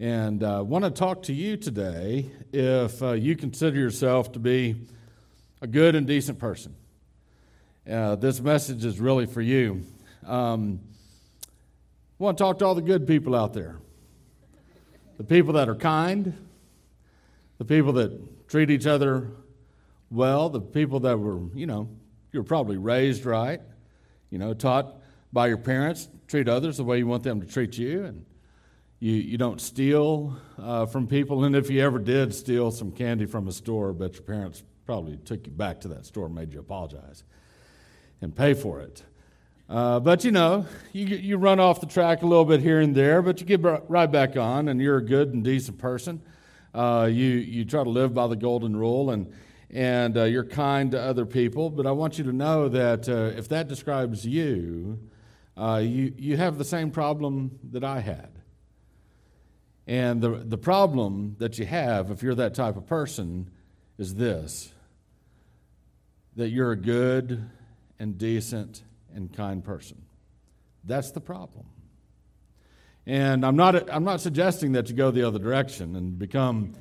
And I uh, want to talk to you today if uh, you consider yourself to be a good and decent person. Uh, this message is really for you. Um, I want to talk to all the good people out there the people that are kind, the people that treat each other well, the people that were, you know, you were probably raised right, you know, taught by your parents, treat others the way you want them to treat you, and you, you don't steal uh, from people. And if you ever did steal some candy from a store, but your parents probably took you back to that store and made you apologize and pay for it. Uh, but you know, you, you run off the track a little bit here and there, but you get right back on, and you're a good and decent person. Uh, you, you try to live by the golden rule, and, and uh, you're kind to other people. But I want you to know that uh, if that describes you, uh, you, you have the same problem that I had. And the, the problem that you have, if you're that type of person, is this that you're a good and decent and kind person. That's the problem. And I'm not, I'm not suggesting that you go the other direction and become,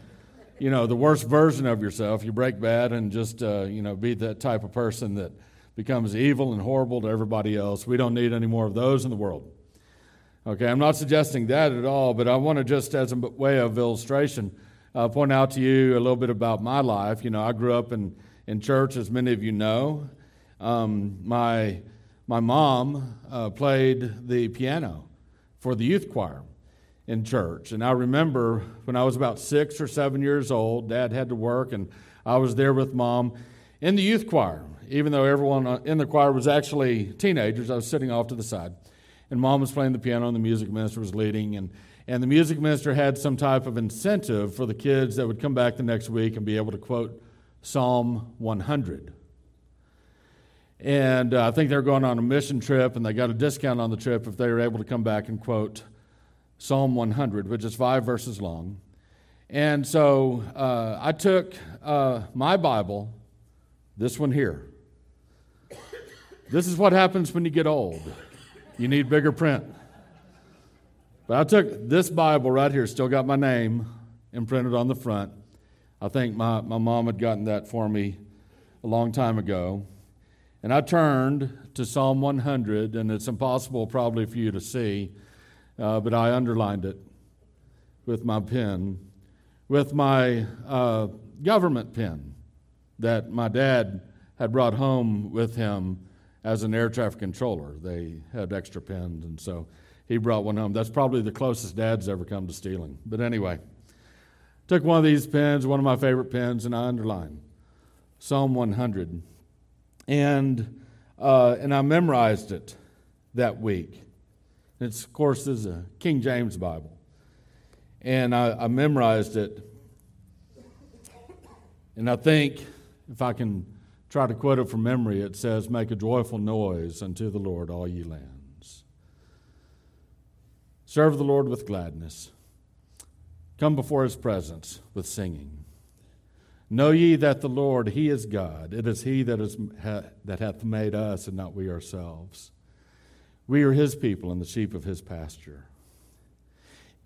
you know, the worst version of yourself. You break bad and just, uh, you know, be that type of person that becomes evil and horrible to everybody else. We don't need any more of those in the world. Okay, I'm not suggesting that at all, but I want to just, as a way of illustration, uh, point out to you a little bit about my life. You know, I grew up in, in church, as many of you know. Um, my my mom uh, played the piano for the youth choir in church. And I remember when I was about six or seven years old, dad had to work, and I was there with mom in the youth choir. Even though everyone uh, in the choir was actually teenagers, I was sitting off to the side. And mom was playing the piano, and the music minister was leading. And, and the music minister had some type of incentive for the kids that would come back the next week and be able to quote Psalm 100. And uh, I think they're going on a mission trip, and they got a discount on the trip if they were able to come back and quote Psalm 100, which is five verses long. And so uh, I took uh, my Bible, this one here. This is what happens when you get old. You need bigger print. But I took this Bible right here, still got my name imprinted on the front. I think my, my mom had gotten that for me a long time ago. And I turned to Psalm 100, and it's impossible probably for you to see, uh, but I underlined it with my pen, with my uh, government pen that my dad had brought home with him as an air traffic controller. They had extra pens, and so he brought one home. That's probably the closest dad's ever come to stealing. But anyway, took one of these pens, one of my favorite pens, and I underlined Psalm 100 and uh, and I memorized it that week. It's of course is a King James Bible, and I, I memorized it. And I think if I can try to quote it from memory, it says, "Make a joyful noise unto the Lord, all ye lands. Serve the Lord with gladness. Come before His presence with singing." Know ye that the Lord, He is God. It is He that, is, ha, that hath made us, and not we ourselves. We are His people and the sheep of His pasture.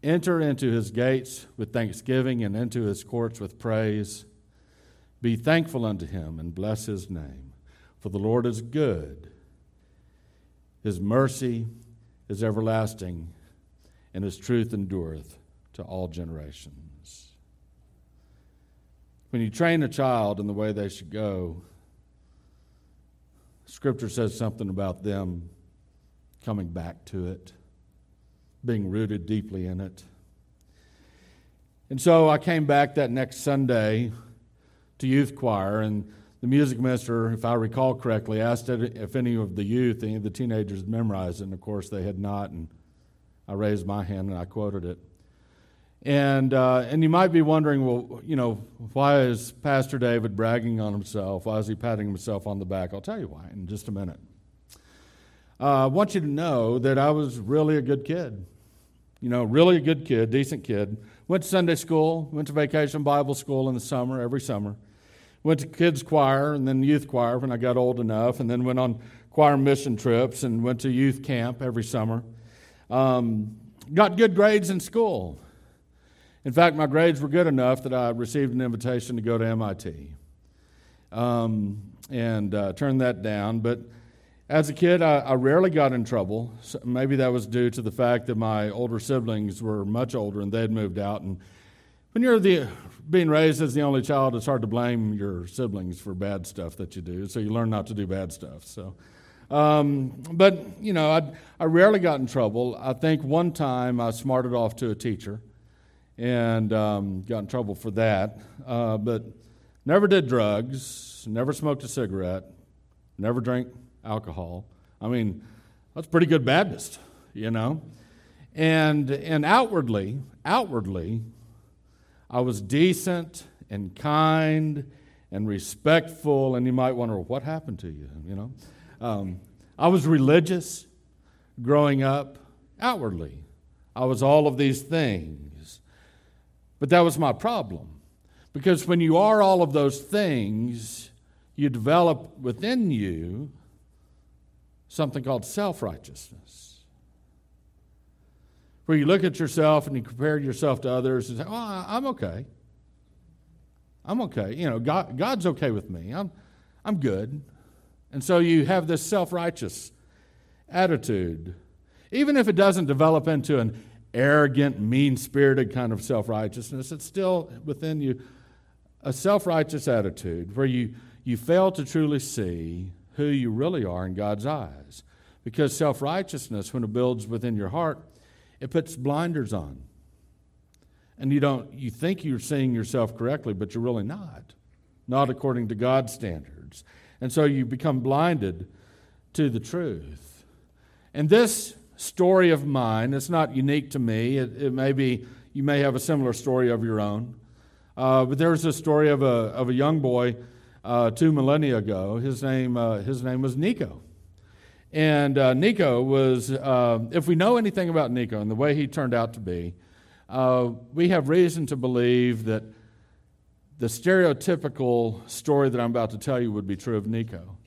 Enter into His gates with thanksgiving and into His courts with praise. Be thankful unto Him and bless His name. For the Lord is good, His mercy is everlasting, and His truth endureth to all generations. When you train a child in the way they should go, Scripture says something about them coming back to it, being rooted deeply in it. And so I came back that next Sunday to youth choir, and the music minister, if I recall correctly, asked if any of the youth, any of the teenagers, memorized it, and of course they had not. And I raised my hand and I quoted it. And, uh, and you might be wondering, well, you know, why is Pastor David bragging on himself? Why is he patting himself on the back? I'll tell you why in just a minute. Uh, I want you to know that I was really a good kid. You know, really a good kid, decent kid. Went to Sunday school, went to vacation Bible school in the summer, every summer. Went to kids' choir and then youth choir when I got old enough, and then went on choir mission trips and went to youth camp every summer. Um, got good grades in school In fact, my grades were good enough that I received an invitation to go to MIT um, and uh, turned that down. But as a kid, I, I rarely got in trouble. So maybe that was due to the fact that my older siblings were much older and they had moved out. And when you're the, being raised as the only child, it's hard to blame your siblings for bad stuff that you do. So you learn not to do bad stuff. So. Um, but, you know, I, I rarely got in trouble. I think one time I smarted off to a teacher and um, got in trouble for that. Uh, but never did drugs, never smoked a cigarette, never drank alcohol. I mean, that's pretty good Baptist, you know. And and outwardly, outwardly, I was decent and kind and respectful. And you might wonder, what happened to you? You know, um, I was religious growing up. Outwardly, I was all of these things. But that was my problem. Because when you are all of those things, you develop within you something called self righteousness. Where you look at yourself and you compare yourself to others and say, Oh, I'm okay. I'm okay. You know, God, God's okay with me. I'm, I'm good. And so you have this self righteous attitude. Even if it doesn't develop into an arrogant, mean spirited kind of self righteousness, it's still within you a self righteous attitude where you, you fail to truly see who you really are in God's eyes. Because self righteousness, when it builds within your heart, it puts blinders on. And you don't you think you're seeing yourself correctly, but you're really not. Not according to God's standards. And so you become blinded to the truth. And this story of mine, it's not unique to me. It, it may be, you may have a similar story of your own. Uh, but there's a story of a, of a young boy uh, two millennia ago. His name, uh, his name was Nico. And uh, Nico was, uh, if we know anything about Nico and the way he turned out to be, uh, we have reason to believe that the stereotypical story that I'm about to tell you would be true of Nico.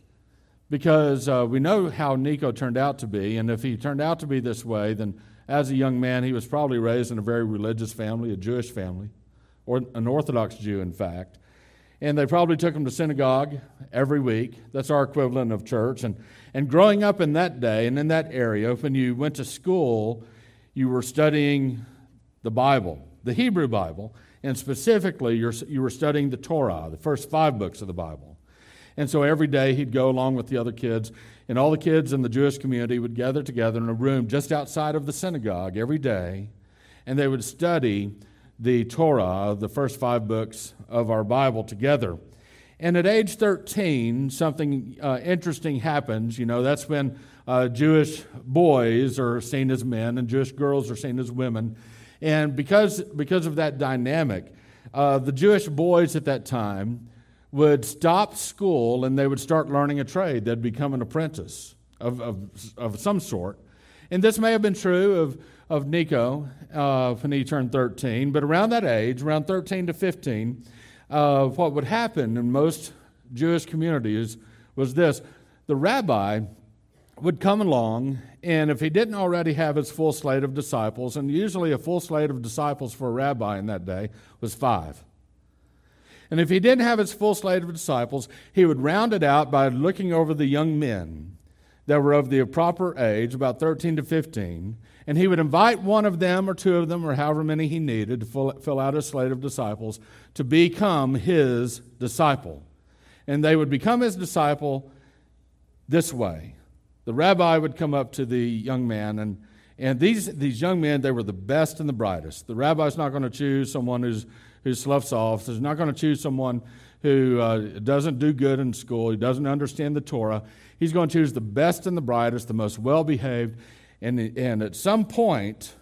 Because uh, we know how Nico turned out to be, and if he turned out to be this way, then as a young man, he was probably raised in a very religious family, a Jewish family, or an Orthodox Jew, in fact. And they probably took him to synagogue every week. That's our equivalent of church. And, and growing up in that day and in that area, when you went to school, you were studying the Bible, the Hebrew Bible, and specifically you were studying the Torah, the first five books of the Bible. And so every day he'd go along with the other kids, and all the kids in the Jewish community would gather together in a room just outside of the synagogue every day, and they would study the Torah, the first five books of our Bible, together. And at age 13, something uh, interesting happens. You know, that's when uh, Jewish boys are seen as men and Jewish girls are seen as women. And because, because of that dynamic, uh, the Jewish boys at that time would stop school and they would start learning a trade. They'd become an apprentice of, of, of some sort. And this may have been true of of Nico uh, when he turned 13. But around that age, around 13 to 15, uh, what would happen in most Jewish communities was this the rabbi would come along, and if he didn't already have his full slate of disciples, and usually a full slate of disciples for a rabbi in that day was five. And if he didn't have his full slate of disciples, he would round it out by looking over the young men that were of the proper age, about 13 to 15, and he would invite one of them or two of them or however many he needed to fill, out a slate of disciples to become his disciple. And they would become his disciple this way. The rabbi would come up to the young man, and, and these, these young men, they were the best and the brightest. The rabbi's not going to choose someone who's, who sloughs off. He's not going to choose someone who uh, doesn't do good in school, who doesn't understand the Torah. He's going to choose the best and the brightest, the most well behaved, and, and at some point,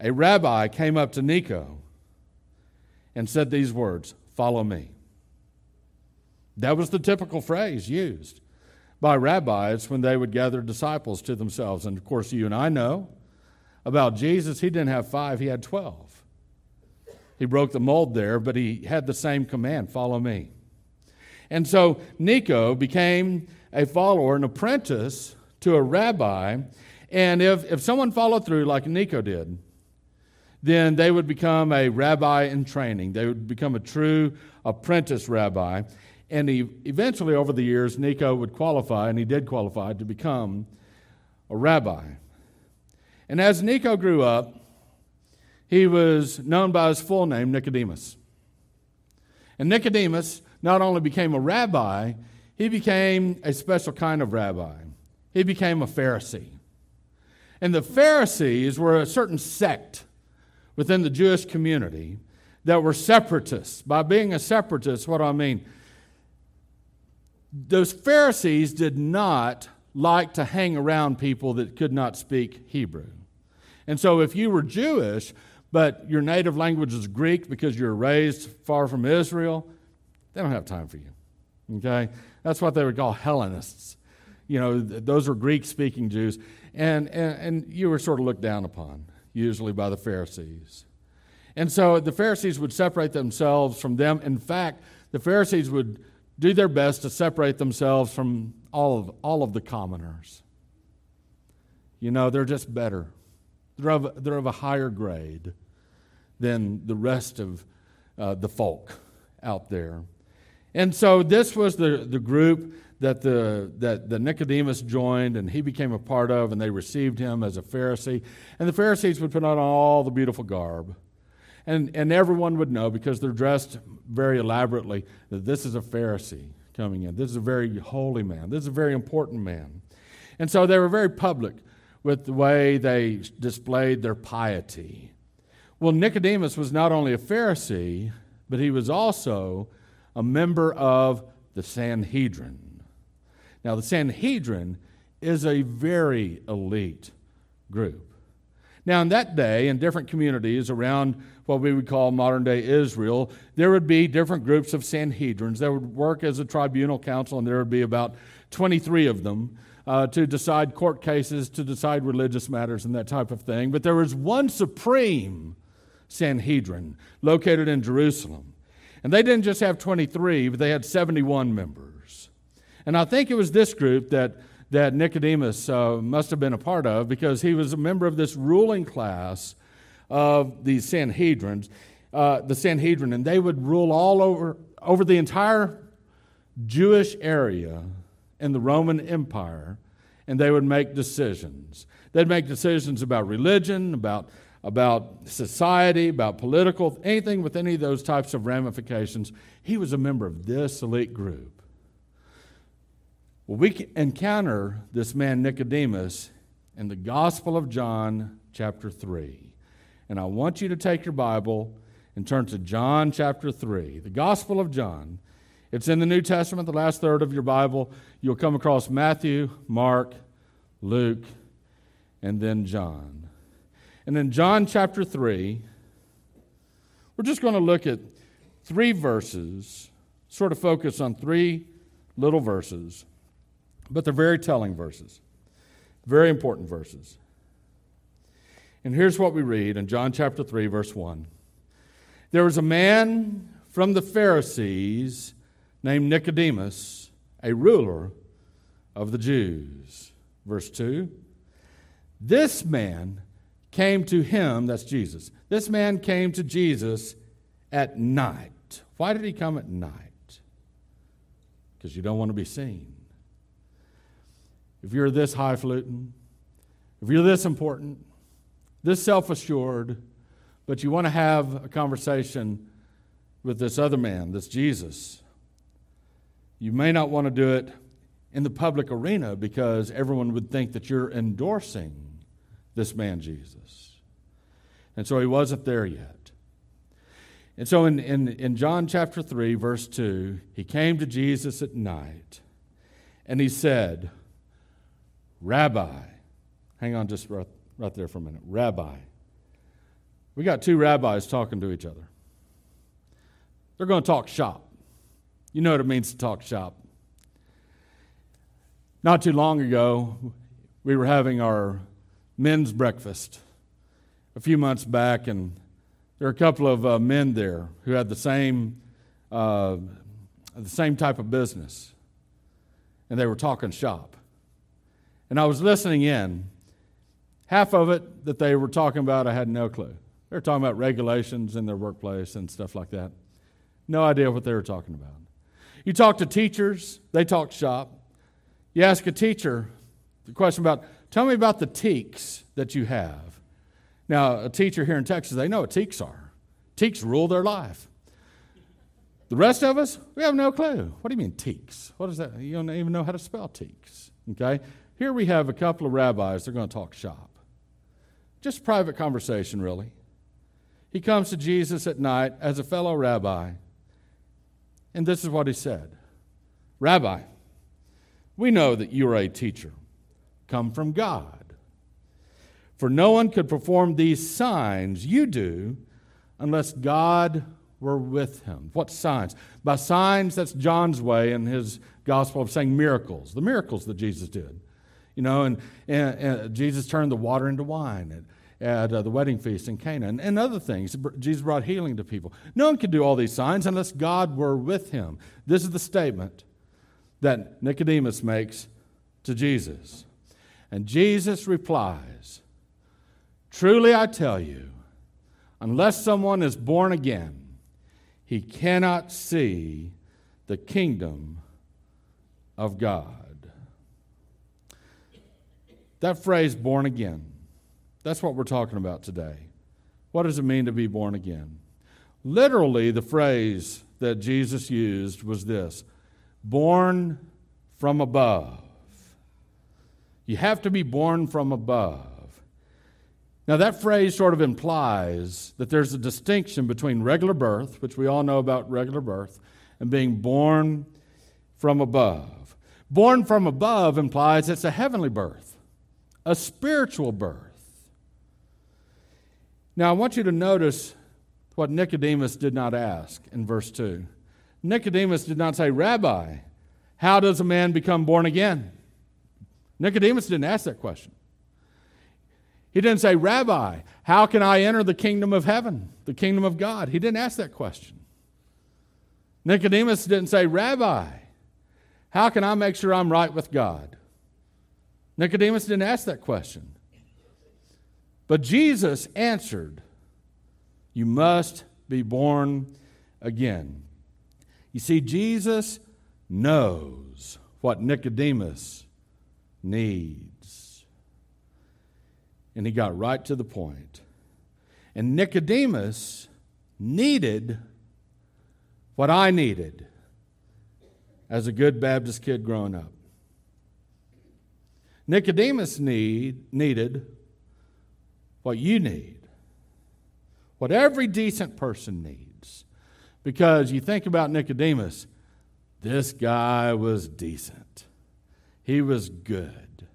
a rabbi came up to Nico and said these words Follow me. That was the typical phrase used by rabbis when they would gather disciples to themselves. And of course, you and I know about Jesus, he didn't have five, he had 12. He broke the mold there, but he had the same command follow me. And so Nico became a follower, an apprentice to a rabbi and if, if someone followed through like Nico did, then they would become a rabbi in training. They would become a true apprentice rabbi. And he, eventually, over the years, Nico would qualify, and he did qualify to become a rabbi. And as Nico grew up, he was known by his full name, Nicodemus. And Nicodemus not only became a rabbi, he became a special kind of rabbi. He became a Pharisee. And the Pharisees were a certain sect within the Jewish community that were separatists. By being a separatist, what do I mean? Those Pharisees did not like to hang around people that could not speak Hebrew. And so if you were Jewish, but your native language is Greek because you're raised far from Israel, they don't have time for you. Okay? That's what they would call Hellenists. You know, those are Greek speaking Jews. And, and, and you were sort of looked down upon, usually by the Pharisees. And so the Pharisees would separate themselves from them. In fact, the Pharisees would do their best to separate themselves from all of, all of the commoners. You know, they're just better. They're of, they're of a higher grade than the rest of uh, the folk out there. And so this was the, the group that the, that the Nicodemus joined and he became a part of, and they received him as a Pharisee. And the Pharisees would put on all the beautiful garb. And, and everyone would know because they're dressed very elaborately that this is a Pharisee coming in. This is a very holy man. This is a very important man. And so they were very public with the way they displayed their piety. Well, Nicodemus was not only a Pharisee, but he was also a member of the Sanhedrin. Now, the Sanhedrin is a very elite group. Now, in that day, in different communities around what we would call modern day Israel, there would be different groups of Sanhedrins that would work as a tribunal council, and there would be about 23 of them uh, to decide court cases, to decide religious matters, and that type of thing. But there was one supreme Sanhedrin, located in Jerusalem. And they didn't just have 23, but they had 71 members. And I think it was this group that, that Nicodemus uh, must have been a part of because he was a member of this ruling class of the Sanhedrins, uh, the Sanhedrin, and they would rule all over, over the entire Jewish area in the Roman Empire, and they would make decisions. They'd make decisions about religion, about about society, about political, anything with any of those types of ramifications. He was a member of this elite group. Well, we encounter this man Nicodemus in the Gospel of John, chapter 3. And I want you to take your Bible and turn to John chapter 3. The Gospel of John. It's in the New Testament, the last third of your Bible. You'll come across Matthew, Mark, Luke, and then John. And in John chapter 3, we're just going to look at three verses, sort of focus on three little verses, but they're very telling verses, very important verses. And here's what we read in John chapter 3, verse 1. There was a man from the Pharisees named Nicodemus, a ruler of the Jews. Verse 2 This man came to him, that's Jesus. This man came to Jesus at night. Why did he come at night? Because you don't want to be seen. If you're this highfalutin, if you're this important, this self assured, but you want to have a conversation with this other man, this Jesus, you may not want to do it in the public arena because everyone would think that you're endorsing this man Jesus. And so he wasn't there yet. And so in, in, in John chapter 3, verse 2, he came to Jesus at night and he said, Rabbi, hang on just right, right there for a minute. Rabbi. We got two rabbis talking to each other. They're going to talk shop. You know what it means to talk shop. Not too long ago, we were having our men's breakfast a few months back, and there were a couple of uh, men there who had the same, uh, the same type of business, and they were talking shop. And I was listening in. Half of it that they were talking about, I had no clue. They were talking about regulations in their workplace and stuff like that. No idea what they were talking about. You talk to teachers, they talk shop. You ask a teacher the question about, tell me about the TEKS that you have. Now, a teacher here in Texas, they know what TEKS are. TEKS rule their life. The rest of us, we have no clue. What do you mean TEKS? What is that? You don't even know how to spell TEKS. Okay? Here we have a couple of rabbis, they're going to talk shop. Just private conversation, really. He comes to Jesus at night as a fellow rabbi, and this is what he said Rabbi, we know that you are a teacher, come from God. For no one could perform these signs you do unless God were with him. What signs? By signs, that's John's way in his gospel of saying miracles, the miracles that Jesus did. You know, and, and, and Jesus turned the water into wine at, at uh, the wedding feast in Cana and, and other things. Jesus brought healing to people. No one could do all these signs unless God were with him. This is the statement that Nicodemus makes to Jesus. And Jesus replies, Truly I tell you, unless someone is born again, he cannot see the kingdom of God. That phrase, born again, that's what we're talking about today. What does it mean to be born again? Literally, the phrase that Jesus used was this born from above. You have to be born from above. Now, that phrase sort of implies that there's a distinction between regular birth, which we all know about regular birth, and being born from above. Born from above implies it's a heavenly birth a spiritual birth. Now, I want you to notice what Nicodemus did not ask in verse 2. Nicodemus did not say, Rabbi, how does a man become born again? Nicodemus didn't ask that question. He didn't say, Rabbi, how can I enter the kingdom of heaven, the kingdom of God? He didn't ask that question. Nicodemus didn't say, Rabbi, how can I make sure I'm right with God? Nicodemus didn't ask that question. But Jesus answered, You must be born again. You see, Jesus knows what Nicodemus needs. And he got right to the point. And Nicodemus needed what I needed as a good Baptist kid growing up. Nicodemus need, needed what you need, what every decent person needs. Because you think about Nicodemus, this guy was decent, he was good,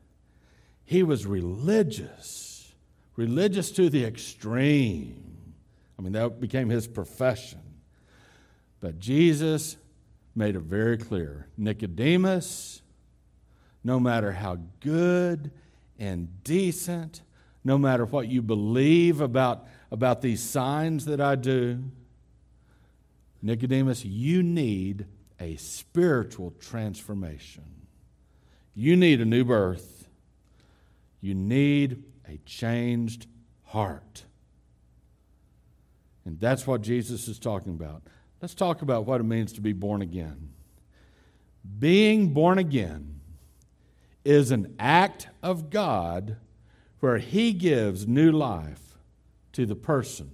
he was religious, religious to the extreme. I mean, that became his profession. But Jesus made it very clear Nicodemus no matter how good and decent, no matter what you believe about, about these signs that I do, Nicodemus, you need a spiritual transformation. You need a new birth. You need a changed heart. And that's what Jesus is talking about. Let's talk about what it means to be born again. Being born again is an act of God where He gives new life to the person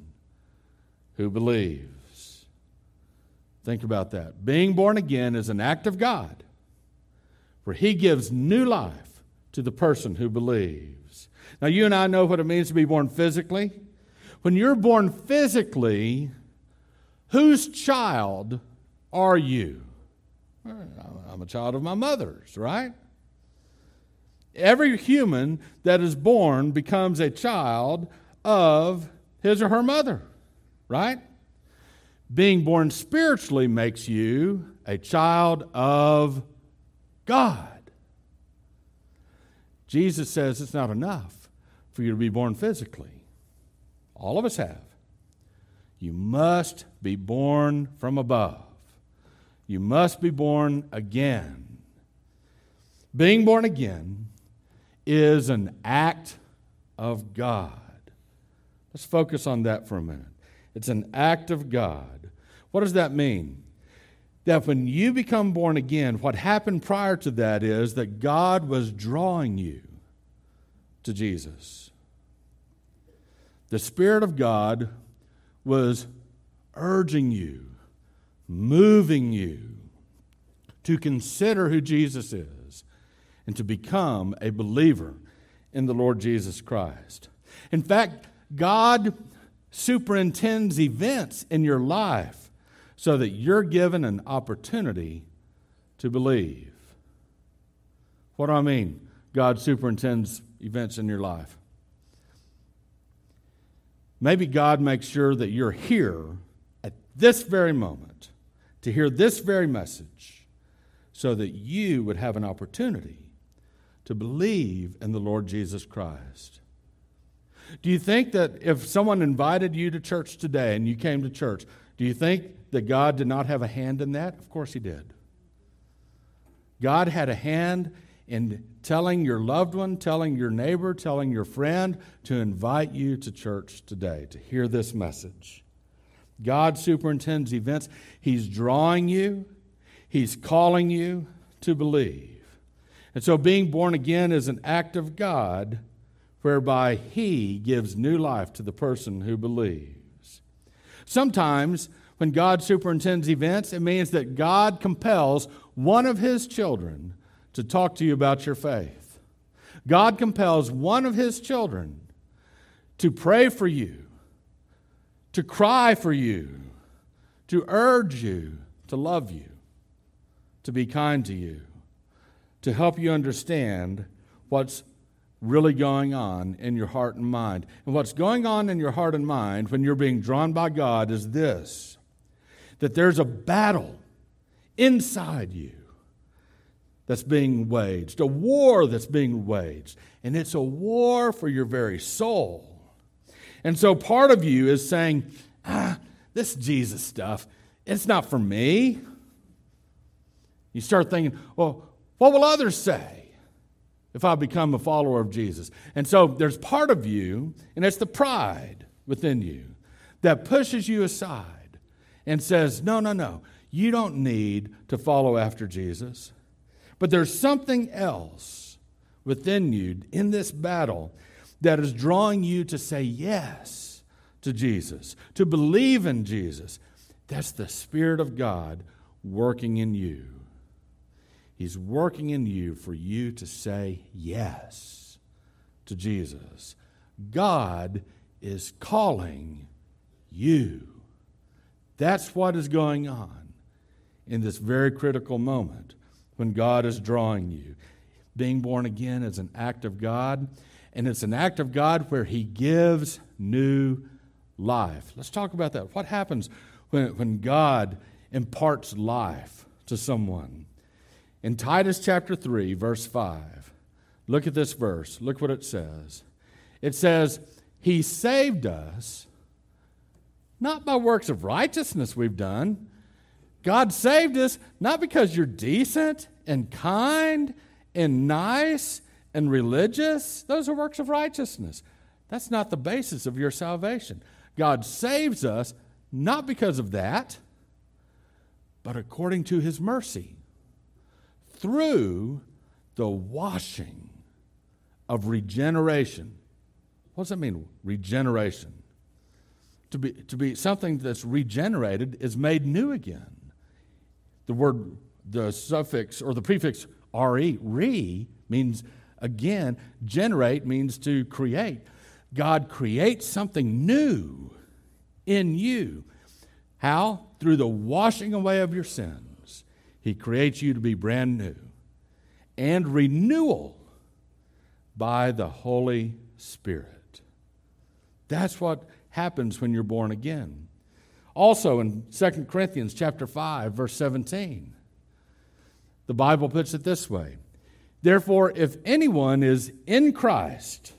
who believes. Think about that. Being born again is an act of God where He gives new life to the person who believes. Now, you and I know what it means to be born physically. When you're born physically, whose child are you? I'm a child of my mother's, right? Every human that is born becomes a child of his or her mother, right? Being born spiritually makes you a child of God. Jesus says it's not enough for you to be born physically. All of us have. You must be born from above. You must be born again. Being born again is an act of God. Let's focus on that for a minute. It's an act of God. What does that mean? That when you become born again, what happened prior to that is that God was drawing you to Jesus. The Spirit of God was urging you, moving you to consider who Jesus is and to become a believer in the Lord Jesus Christ. In fact, God superintends events in your life so that you're given an opportunity to believe. What do I mean? God superintends events in your life. Maybe God makes sure that you're here at this very moment to hear this very message so that you would have an opportunity to believe in the Lord Jesus Christ. Do you think that if someone invited you to church today and you came to church, do you think that God did not have a hand in that? Of course, He did. God had a hand in telling your loved one, telling your neighbor, telling your friend to invite you to church today to hear this message. God superintends events. He's drawing you, He's calling you to believe. And so being born again is an act of God whereby He gives new life to the person who believes. Sometimes, when God superintends events, it means that God compels one of His children to talk to you about your faith. God compels one of His children to pray for you, to cry for you, to urge you, to love you, to be kind to you to help you understand what's really going on in your heart and mind. And what's going on in your heart and mind when you're being drawn by God is this that there's a battle inside you that's being waged, a war that's being waged, and it's a war for your very soul. And so part of you is saying, ah, this Jesus stuff, it's not for me. You start thinking, well, what will others say if I become a follower of Jesus? And so there's part of you, and it's the pride within you that pushes you aside and says, No, no, no, you don't need to follow after Jesus. But there's something else within you in this battle that is drawing you to say yes to Jesus, to believe in Jesus. That's the Spirit of God working in you. He's working in you for you to say yes to Jesus. God is calling you. That's what is going on in this very critical moment when God is drawing you. Being born again is an act of God, and it's an act of God where He gives new life. Let's talk about that. What happens when, when God imparts life to someone? In Titus chapter 3, verse 5, look at this verse. Look what it says. It says, He saved us not by works of righteousness we've done. God saved us not because you're decent and kind and nice and religious. Those are works of righteousness. That's not the basis of your salvation. God saves us not because of that, but according to his mercy through the washing of regeneration. What does that mean, regeneration? To be, to be something that's regenerated is made new again. The word, the suffix or the prefix re, re means again, generate means to create. God creates something new in you. How? Through the washing away of your sin. He creates you to be brand new and renewal by the Holy Spirit. That's what happens when you're born again. Also in 2 Corinthians chapter 5 verse 17 the Bible puts it this way Therefore if anyone is in Christ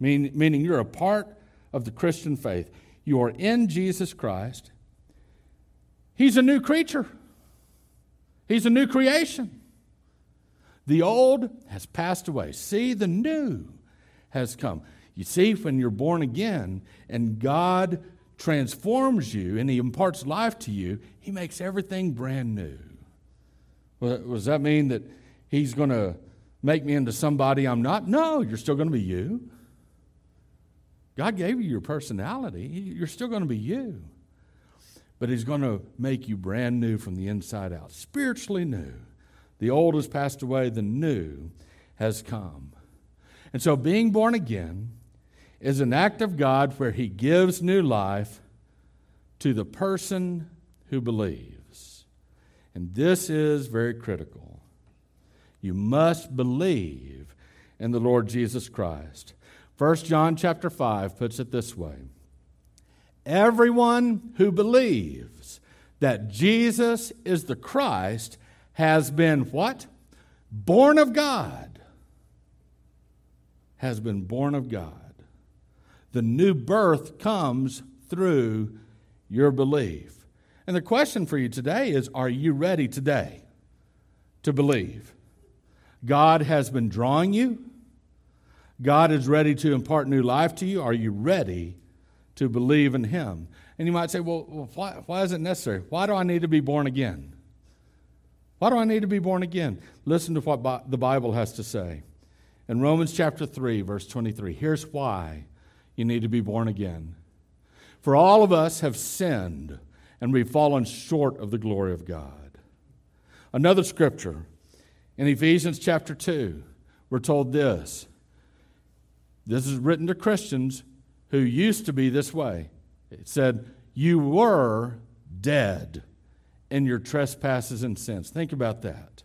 meaning you're a part of the Christian faith you are in Jesus Christ he's a new creature He's a new creation. The old has passed away. See, the new has come. You see, when you're born again and God transforms you and He imparts life to you, He makes everything brand new. Well, does that mean that He's going to make me into somebody I'm not? No, you're still going to be you. God gave you your personality, you're still going to be you. But He's going to make you brand new from the inside out, spiritually new. The old has passed away, the new has come. And so, being born again is an act of God where He gives new life to the person who believes. And this is very critical. You must believe in the Lord Jesus Christ. 1 John chapter 5 puts it this way Everyone who believes that Jesus is the Christ has been what? Born of God. Has been born of God. The new birth comes through your belief. And the question for you today is Are you ready today to believe? God has been drawing you. God is ready to impart new life to you. Are you ready to believe in Him? And you might say, Well, why, why is it necessary? Why do I need to be born again? Why do I need to be born again? Listen to what the Bible has to say. In Romans chapter 3, verse 23, here's why you need to be born again. For all of us have sinned and we've fallen short of the glory of God. Another scripture in Ephesians chapter 2, we're told this. This is written to Christians who used to be this way. It said, You were dead in your trespasses and sins. Think about that.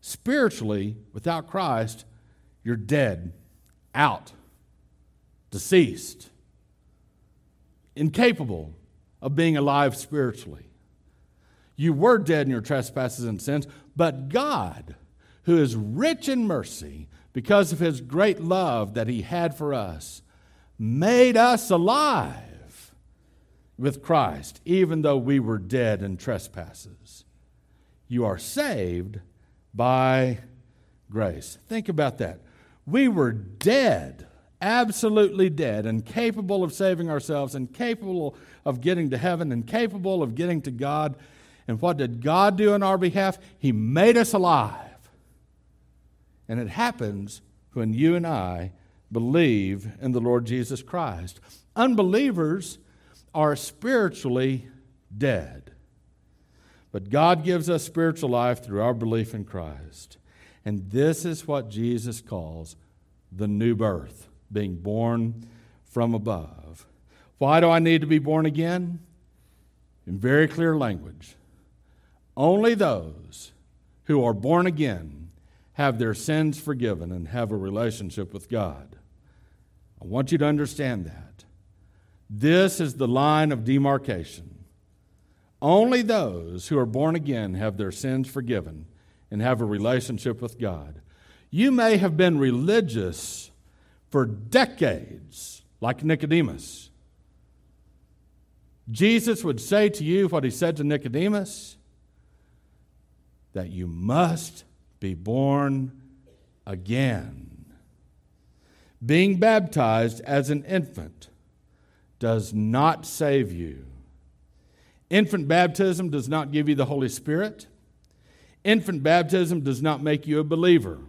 Spiritually, without Christ, you're dead, out deceased, incapable of being alive spiritually. You were dead in your trespasses and sins, but God, who is rich in mercy, because of his great love that he had for us, made us alive with Christ, even though we were dead in trespasses. You are saved by grace. Think about that. We were dead absolutely dead and capable of saving ourselves and capable of getting to heaven and capable of getting to God. And what did God do on our behalf? He made us alive. And it happens when you and I believe in the Lord Jesus Christ. Unbelievers are spiritually dead. But God gives us spiritual life through our belief in Christ. And this is what Jesus calls the new birth being born from above. Why do I need to be born again? In very clear language. Only those who are born again have their sins forgiven and have a relationship with God. I want you to understand that. This is the line of demarcation. Only those who are born again have their sins forgiven and have a relationship with God. You may have been religious for decades, like Nicodemus. Jesus would say to you what he said to Nicodemus that you must be born again. Being baptized as an infant does not save you. Infant baptism does not give you the Holy Spirit. Infant baptism does not make you a believer.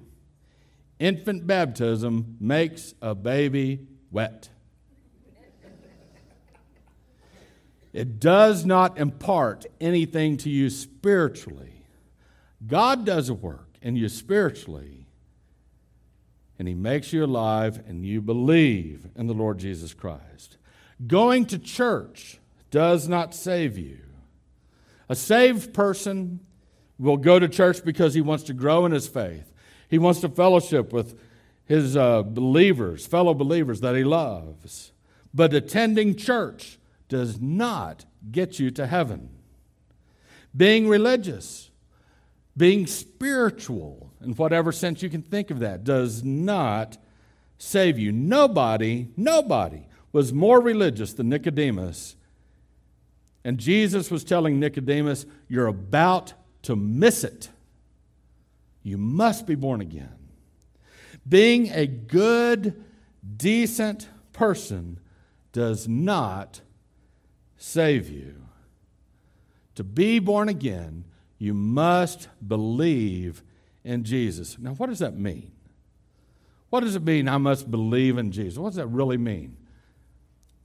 Infant baptism makes a baby wet. It does not impart anything to you spiritually. God does a work in you spiritually, and He makes you alive, and you believe in the Lord Jesus Christ. Going to church does not save you. A saved person will go to church because he wants to grow in his faith. He wants to fellowship with his uh, believers, fellow believers that he loves. But attending church does not get you to heaven. Being religious, being spiritual, in whatever sense you can think of that, does not save you. Nobody, nobody was more religious than Nicodemus. And Jesus was telling Nicodemus, You're about to miss it. You must be born again. Being a good, decent person does not save you. To be born again, you must believe in Jesus. Now, what does that mean? What does it mean, I must believe in Jesus? What does that really mean?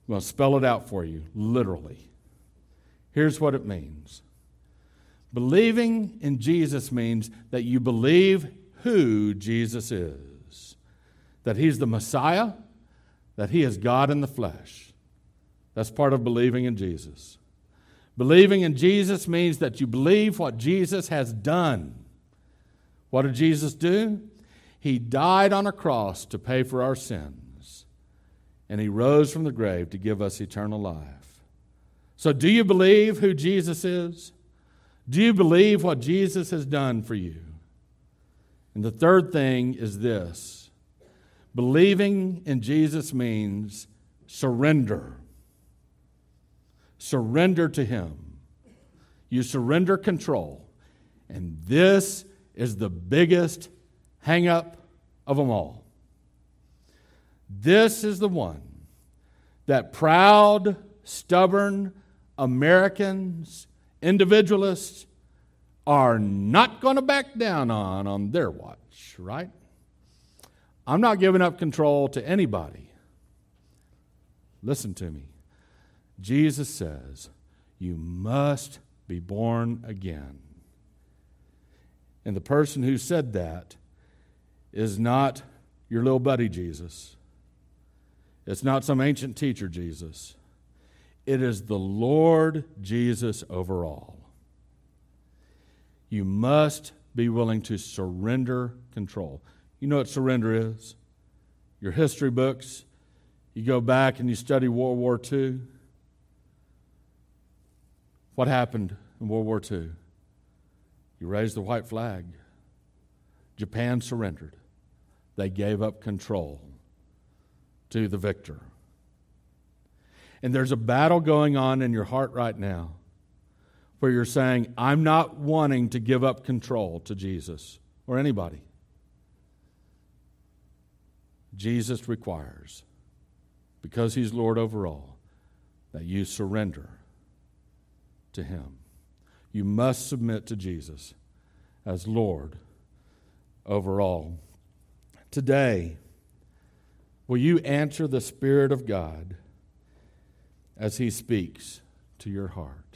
Well, spell it out for you, literally. Here's what it means Believing in Jesus means that you believe who Jesus is, that he's the Messiah, that he is God in the flesh. That's part of believing in Jesus. Believing in Jesus means that you believe what Jesus has done. What did Jesus do? He died on a cross to pay for our sins, and he rose from the grave to give us eternal life. So, do you believe who Jesus is? Do you believe what Jesus has done for you? And the third thing is this believing in Jesus means surrender. Surrender to Him. You surrender control. And this is the biggest hang up of them all. This is the one that proud, stubborn Americans, individualists, are not going to back down on on their watch, right? I'm not giving up control to anybody. Listen to me. Jesus says, You must be born again. And the person who said that is not your little buddy Jesus. It's not some ancient teacher Jesus. It is the Lord Jesus over all. You must be willing to surrender control. You know what surrender is? Your history books, you go back and you study World War II. What happened in World War II? You raised the white flag. Japan surrendered. They gave up control to the victor. And there's a battle going on in your heart right now where you're saying, I'm not wanting to give up control to Jesus or anybody. Jesus requires, because He's Lord over all, that you surrender to Him. You must submit to Jesus as Lord over all. Today, will you answer the Spirit of God as He speaks to your heart?